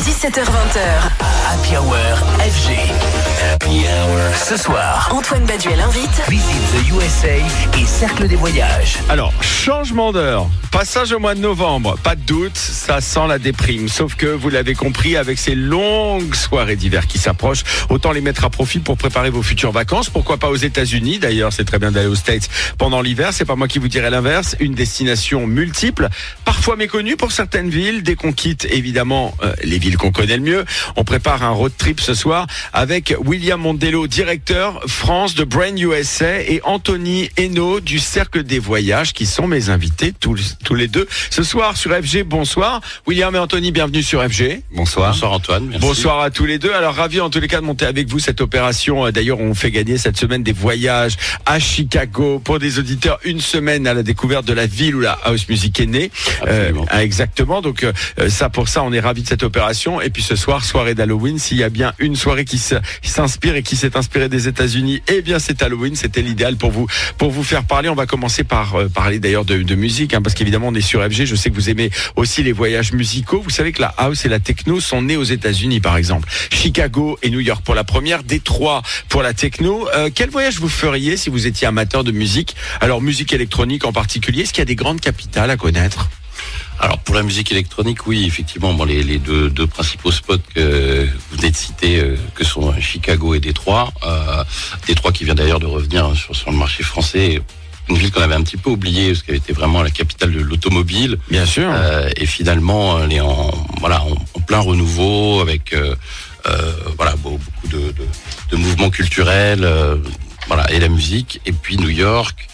17h20h. Happy Hour FG. Happy Hour. Ce soir, Antoine Baduel invite visite the USA et Cercle des Voyages. Alors, changement d'heure, passage au mois de novembre, pas de doute, ça sent la déprime. Sauf que vous l'avez compris, avec ces longues soirées d'hiver qui s'approchent, autant les mettre à profit pour préparer vos futures vacances. Pourquoi pas aux États-Unis? D'ailleurs, c'est très bien d'aller aux States pendant l'hiver. C'est pas moi qui vous dirai l'inverse. Une destination multiple, parfois méconnue pour certaines villes. Dès qu'on quitte, évidemment, euh, les villes qu'on connaît le mieux, on prépare un road trip ce soir avec William Mondello, directeur France de Brain USA, et Anthony Hainaut du Cercle des Voyages, qui sont mes invités tous, tous les deux ce soir sur FG. Bonsoir. William et Anthony, bienvenue sur FG. Bonsoir. Bonsoir Antoine. Merci. Bonsoir à tous les deux. Alors ravi en tous les cas de monter avec vous cette opération. Euh, D'ailleurs, on fait gagner cette semaine des voyages à Chicago pour des auditeurs une semaine à la découverte de la ville où la house music est née. Absolument. ah, exactement. Donc euh, ça pour ça, on est ravi de cette opération. Et puis ce soir, soirée d'Halloween. S'il y a bien une soirée qui s'inspire et qui s'est inspirée des États-Unis, eh bien c'est Halloween. C'était l'idéal pour vous pour vous faire parler. On va commencer par euh, parler d'ailleurs de, musique, hein, parce qu'évidemment on est sur FG. Je sais que vous aimez aussi les voyages musicaux. Vous savez que la house et la techno sont nées aux États-Unis, par exemple. Chicago et New York pour la première, Détroit pour la techno. Euh, quel voyage vous feriez si vous étiez amateur de musique? Alors musique électronique en particulier. Est-ce qu'il y a des grandes capitales à connaître? Alors pour la musique électronique, oui, effectivement, bon, les, les deux, deux principaux spots que vous venez de citer, euh, que sont Chicago et Détroit. Euh, Détroit qui vient d'ailleurs de revenir sur, sur le marché français. Une ville qu'on avait un petit peu oubliée parce qu'elle était vraiment la capitale de l'automobile. Bien sûr. Euh, et finalement, elle est en, voilà, en, en plein renouveau avec euh, euh, voilà, beau- beaucoup de, de, de mouvements culturels euh, voilà, et la musique. Et puis New York.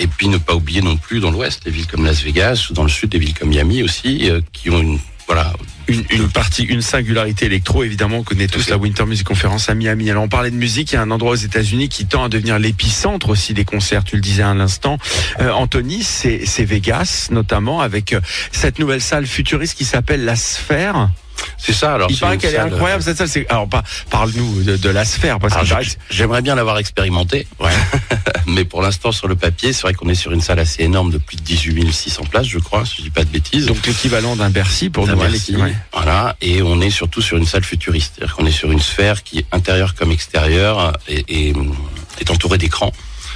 Et puis ne pas oublier non plus dans l'ouest, des villes comme Las Vegas ou dans le sud, des villes comme Miami aussi, euh, qui ont une voilà une, une partie, une singularité électro, évidemment, on connaît tous la Winter Music Conference à Miami. Alors, on parlait de musique, il y a un endroit aux États-Unis qui tend à devenir l'épicentre aussi des concerts, tu le disais à l'instant. Euh, Anthony, c'est c'est Vegas, notamment, avec euh, cette nouvelle salle futuriste qui s'appelle La Sphère. C'est ça. Alors il paraît qu'elle est incroyable, cette salle. c'est- Alors, pas- parle-nous de, de La Sphère, parce que J'aimerais bien l'avoir expérimenté, Ouais. mais pour l'instant sur le papier, c'est vrai qu'on est sur une salle assez énorme de plus de 18 600 places, je crois, si je dis pas de bêtises. donc l'équivalent d'un Bercy pour nous. l'équivalent. Voilà, et on est surtout sur une salle futuriste, c'est-à-dire qu'on est sur une sphère qui intérieure comme extérieure est entourée d'écrans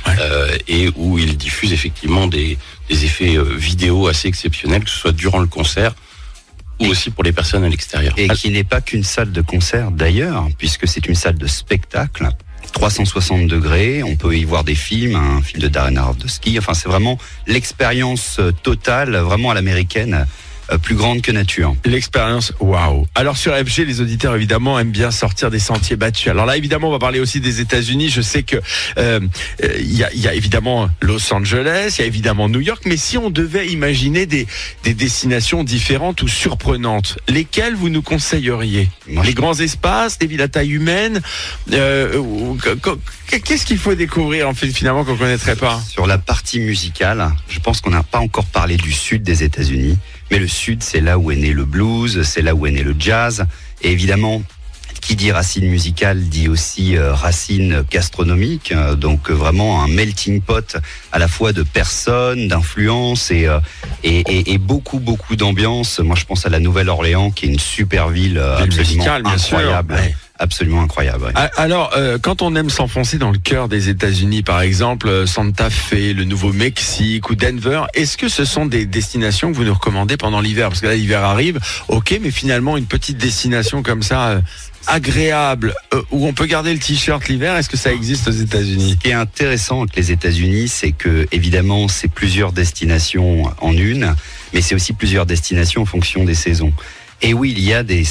Ouais. euh, et où il diffuse effectivement des, des effets euh, vidéo assez exceptionnels, que ce soit durant le concert ou aussi pour les personnes à l'extérieur. Et qui n'est pas qu'une salle de concert d'ailleurs, puisque c'est une salle de spectacle. 360 degrés, on peut y voir des films, un film de Darren Aronofsky. Enfin, c'est vraiment l'expérience totale, vraiment à l'américaine, plus grande que nature. L'expérience, waouh. Alors sur FG, les auditeurs évidemment aiment bien sortir des sentiers battus. Alors là, évidemment, on va parler aussi des États-Unis. Je sais que euh, euh, il y, a, il y a évidemment Los Angeles, il y a évidemment New York, mais si on devait imaginer des, des destinations différentes ou surprenantes, lesquelles vous nous conseilleriez? Moi, Les je- grands espaces, des villes à taille humaine. euh, Qu'est-ce qu'il faut découvrir en fait finalement qu'on connaîtrait pas? Sur la partie musicale, je pense qu'on n'a pas encore parlé du sud des États-Unis, mais le sud, c'est là où est né le blues, c'est là où est né le jazz, et évidemment, qui dit racine musicale dit aussi euh, racine gastronomique, euh, donc euh, vraiment un melting pot à la fois de personnes, d'influences et, et, et- et beaucoup beaucoup d'ambiance. Moi, je pense à la Nouvelle-Orléans, qui est une super ville, Ville absolument musicale, bien sûr. incroyable, Ouais. Absolument incroyable. ouais. Alors, euh, quand on aime s'enfoncer dans le cœur des États-Unis, par exemple euh, Santa Fe, le Nouveau-Mexique ou Denver, est-ce que ce sont des destinations que vous nous recommandez pendant l'hiver? Parce que là, l'hiver arrive, ok, mais finalement, une petite destination comme ça, euh, agréable, euh, où on peut garder le t-shirt l'hiver, est-ce que ça existe aux États-Unis? Ce qui est intéressant avec les États-Unis, c'est que évidemment, c'est plusieurs destinations en une, mais c'est aussi plusieurs destinations en fonction des saisons. Et oui, il y a des,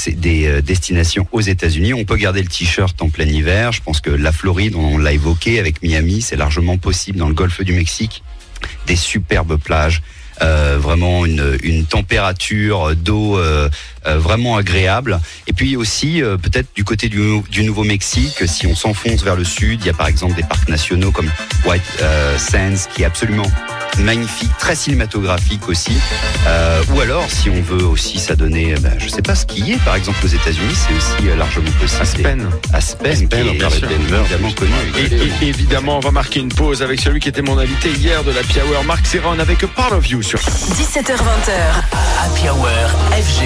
euh, destinations aux États-Unis. On peut garder le t-shirt en plein hiver. Je pense que la Floride, on l'a évoqué avec Miami, c'est largement possible dans le golfe du Mexique. Des superbes plages, euh, vraiment une, température d'eau euh, euh, vraiment agréable. Et puis aussi, euh, peut-être du côté du, du Nouveau-Mexique, si on s'enfonce vers le sud, il y a par exemple des parcs nationaux comme White euh, Sands, qui est absolument magnifique, très cinématographique aussi. Euh, ou alors, si on veut aussi s'adonner, eh ben, je sais pas, skier par exemple aux États-Unis, c'est aussi euh, largement possible. Aspen. Aspen, Aspen, qui est Denver, évidemment connu. Et, et- évidemment, on va marquer une pause avec celui qui était mon invité hier de la Hour, Marc Serron, avec Part of You sur 17h20h. Happy Hour FG.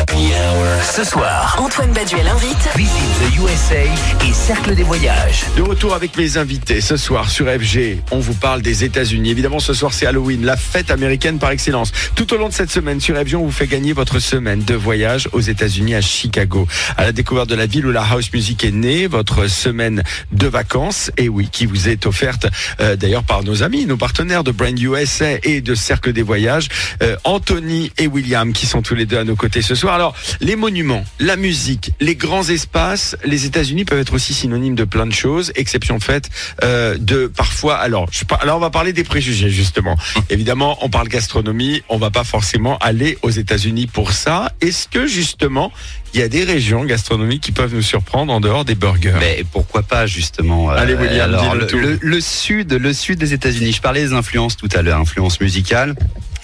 Happy Hour Ce soir, Antoine Baduel invite visite the USA et Cercle des voyages. De retour avec mes invités ce soir sur FG, on vous parle des États-Unis. Évidemment, ce soir c'est Halloween, la fête américaine par excellence. Tout au long de cette semaine sur FG, on vous fait gagner votre semaine de voyage aux États-Unis à Chicago, à la découverte de la ville où la house music est née. Votre semaine de vacances, et oui, qui vous est offerte euh, d'ailleurs par nos amis, nos partenaires de Brand USA et de Cercle des voyages, euh, Anthony et William, qui sont tous les deux à nos côtés ce soir. Alors, les monuments, la musique, les grands espaces, les États-Unis peuvent être aussi synonymes de plein de choses, exception faite euh, de parfois. Alors, alors on va parler des préjugés justement. Évidemment, on parle gastronomie, on va pas forcément aller aux États-Unis pour ça. Est-ce que justement, il y a des régions gastronomiques qui peuvent nous surprendre en dehors des burgers? Mais pourquoi pas justement euh, Allez, William, alors, dis-le le, tout. le- le sud, le sud des États-Unis. Je parlais des influences tout à l'heure, influences musicales,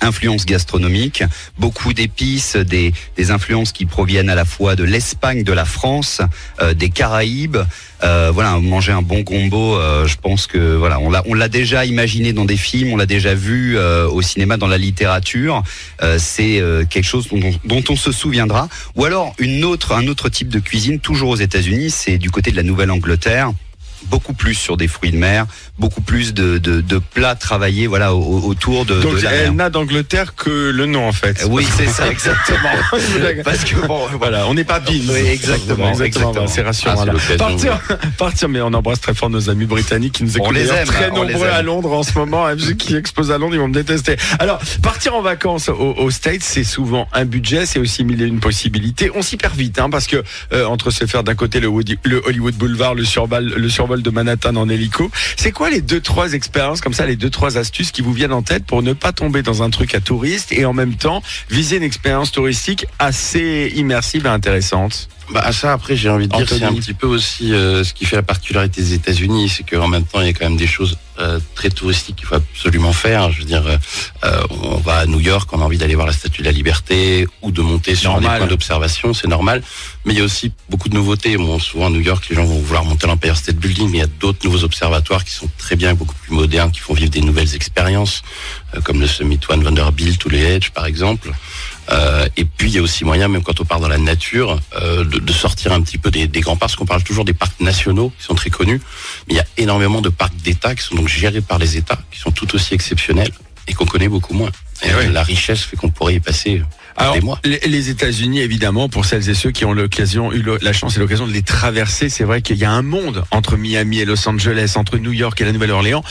influences gastronomiques, beaucoup d'épices, des, influences qui proviennent à la fois de l'Espagne, de la France, euh, des Caraïbes. Euh, voilà, manger un bon gombo, euh, je pense que voilà, on l'a, on l'a déjà imaginé dans des films, on l'a déjà vu au cinéma, dans la littérature. C'est quelque chose dont, on- dont on se souviendra. Ou alors une autre, un autre type de cuisine, toujours aux États-Unis, c'est du côté de la Nouvelle-Angleterre. Beaucoup plus sur des fruits de mer, beaucoup plus de, de, de plats travaillés voilà au- au- autour de, Donc de la mer. elle n'a d'Angleterre que le nom en fait. Oui, c'est ça, exactement. Parce que bon, voilà, on n'est pas Beans. Oui, exactement, exactement. C'est rassurant. Ah, c'est voilà. l'occasion, Partir, partir, mais on embrasse très fort nos amis britanniques qui nous On écoutent les d'ailleurs aime, très on les nombreux aime. à Londres en ce moment. FG qui expose à Londres, ils vont me détester. Alors, partir en vacances aux, aux States, c'est souvent un budget, c'est aussi mille et une possibilités. On s'y perd vite, hein, parce que euh, entre se faire d'un côté le, Woody- le Hollywood Boulevard, le survol, le de Manhattan en hélico, c'est quoi les deux trois expériences comme ça, les deux trois astuces qui vous viennent en tête pour ne pas tomber dans un truc à touriste et en même temps viser une expérience touristique assez immersive et intéressante? Bah ça après j'ai envie de dire c'est un petit peu aussi euh, ce qui fait la particularité des États-Unis, c'est qu'en même temps il y a quand même des choses euh, très touristiques qu'il faut absolument faire. Je veux dire, euh, euh, on va à New York, on a envie d'aller voir la Statue de la Liberté ou de monter sur Normal. des points d'observation, c'est normal. Mais il y a aussi beaucoup de nouveautés. Bon, souvent à New York, les gens vont vouloir monter l'Empire State Building, mais il y a d'autres nouveaux observatoires qui sont très bien, beaucoup plus modernes, qui font vivre des nouvelles expériences, euh, comme le Summit One Vanderbilt ou les Edge par exemple. Euh, et puis il y a aussi moyen, même quand on part dans la nature, euh, de, de sortir un petit peu des, des grands parcs, parce qu'on parle toujours des parcs nationaux qui sont très connus, mais il y a énormément de parcs d'État qui sont donc gérés par les États, qui sont tout aussi exceptionnels et qu'on connaît beaucoup moins. Et Eh. La richesse fait qu'on pourrait y passer Alors, des mois. les, États-Unis, évidemment, pour celles et ceux qui ont l'occasion, eu la chance et l'occasion de les traverser, c'est vrai qu'il y a un monde entre Miami et Los Angeles, entre New York et la Nouvelle-Orléans.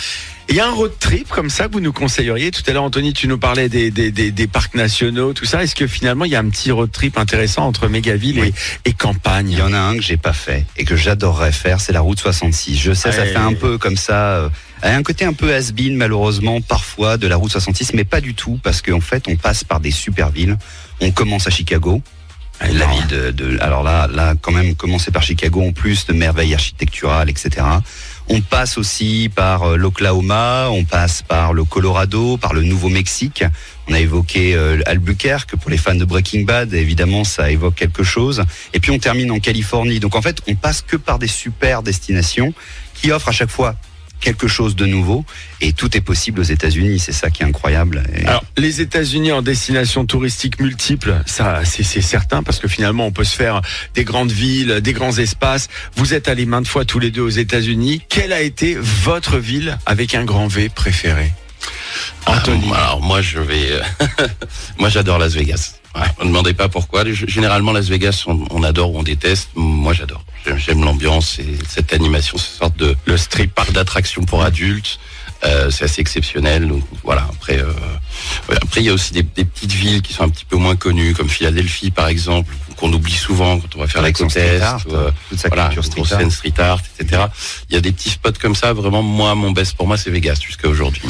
Il y a un road trip comme ça que vous nous conseilleriez. Tout à l'heure, Anthony, tu nous parlais des, des, des, des parcs nationaux, tout ça. Est-ce que finalement, il y a un petit road trip intéressant entre mégaville Oui. et, et campagne? Il y en a un que j'ai pas fait et que j'adorerais faire, c'est la route 66. Je sais, ça fait un peu comme ça, euh, un côté un peu has-been malheureusement parfois de la route 66, mais pas du tout parce qu'en fait on passe par des super villes. On commence à Chicago. Ah, La ville de, de- alors là, là, quand même, commencer par Chicago, en plus de merveilles architecturales, etc. On passe aussi par euh, l'Oklahoma, on passe par le Colorado, par le Nouveau-Mexique. On a évoqué euh, Albuquerque pour les fans de Breaking Bad, évidemment, ça évoque quelque chose. Et puis on termine en Californie. Donc en fait, on passe que par des super destinations qui offrent à chaque fois quelque chose de nouveau. Et tout est possible aux États-Unis. C'est ça qui est incroyable. Et- Alors, les États-Unis en destination touristique multiple, ça, c'est certain parce que finalement, on peut se faire des grandes villes, des grands espaces. Vous êtes allés maintes fois tous les deux aux États-Unis. Quelle a été votre ville avec un grand V préféré? Anthony. Ah, alors moi je vais, euh, moi j'adore Las Vegas. Ouais, on ne demandait pas pourquoi. Généralement Las Vegas on, on adore ou on déteste. Moi j'adore. J'aime- l'ambiance et cette animation, cette sorte de Le strip. parc d'attractions pour adultes. Euh, c'est assez exceptionnel. Donc voilà. Après, euh, après il y a aussi des, des petites villes qui sont un petit peu moins connues, comme Philadelphie par exemple, qu'on oublie souvent quand on va faire Avec la côte est. art, ou, euh, toute sa voilà, culture une street art. street art, etc. Il y a des petits spots comme ça. Vraiment, moi, mon best pour moi, c'est Vegas jusqu'à aujourd'hui.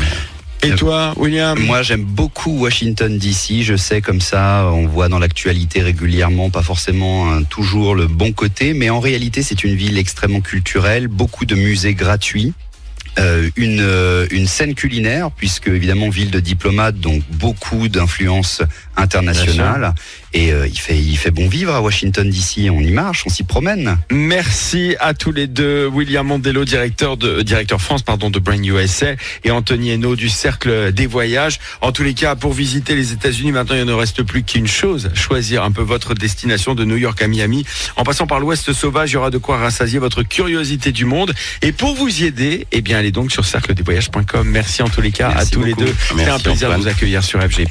Et toi, William Moi, j'aime beaucoup Washington DC. Je sais comme ça, on voit dans l'actualité régulièrement, pas forcément hein, toujours le bon côté, mais en réalité, c'est une ville extrêmement culturelle, beaucoup de musées gratuits. euh, une, euh, une scène culinaire, puisque évidemment ville de diplomates, donc beaucoup d'influences international. Et euh, il fait il fait bon vivre à Washington DC. On y marche, on s'y promène. Merci à tous les deux, William Mondello, directeur de directeur France, pardon, de Brain USA, et Anthony Hainaut du Cercle des Voyages. En tous les cas, pour visiter les États-Unis, maintenant il ne reste plus qu'une chose choisir un peu votre destination de New York à Miami, en passant par l'Ouest sauvage. Il y aura de quoi rassasier votre curiosité du monde. Et pour vous y aider, eh bien, allez donc sur cercledesvoyages.com. Merci en tous les cas Merci à tous les deux. C'était un plaisir de vous accueillir sur FG.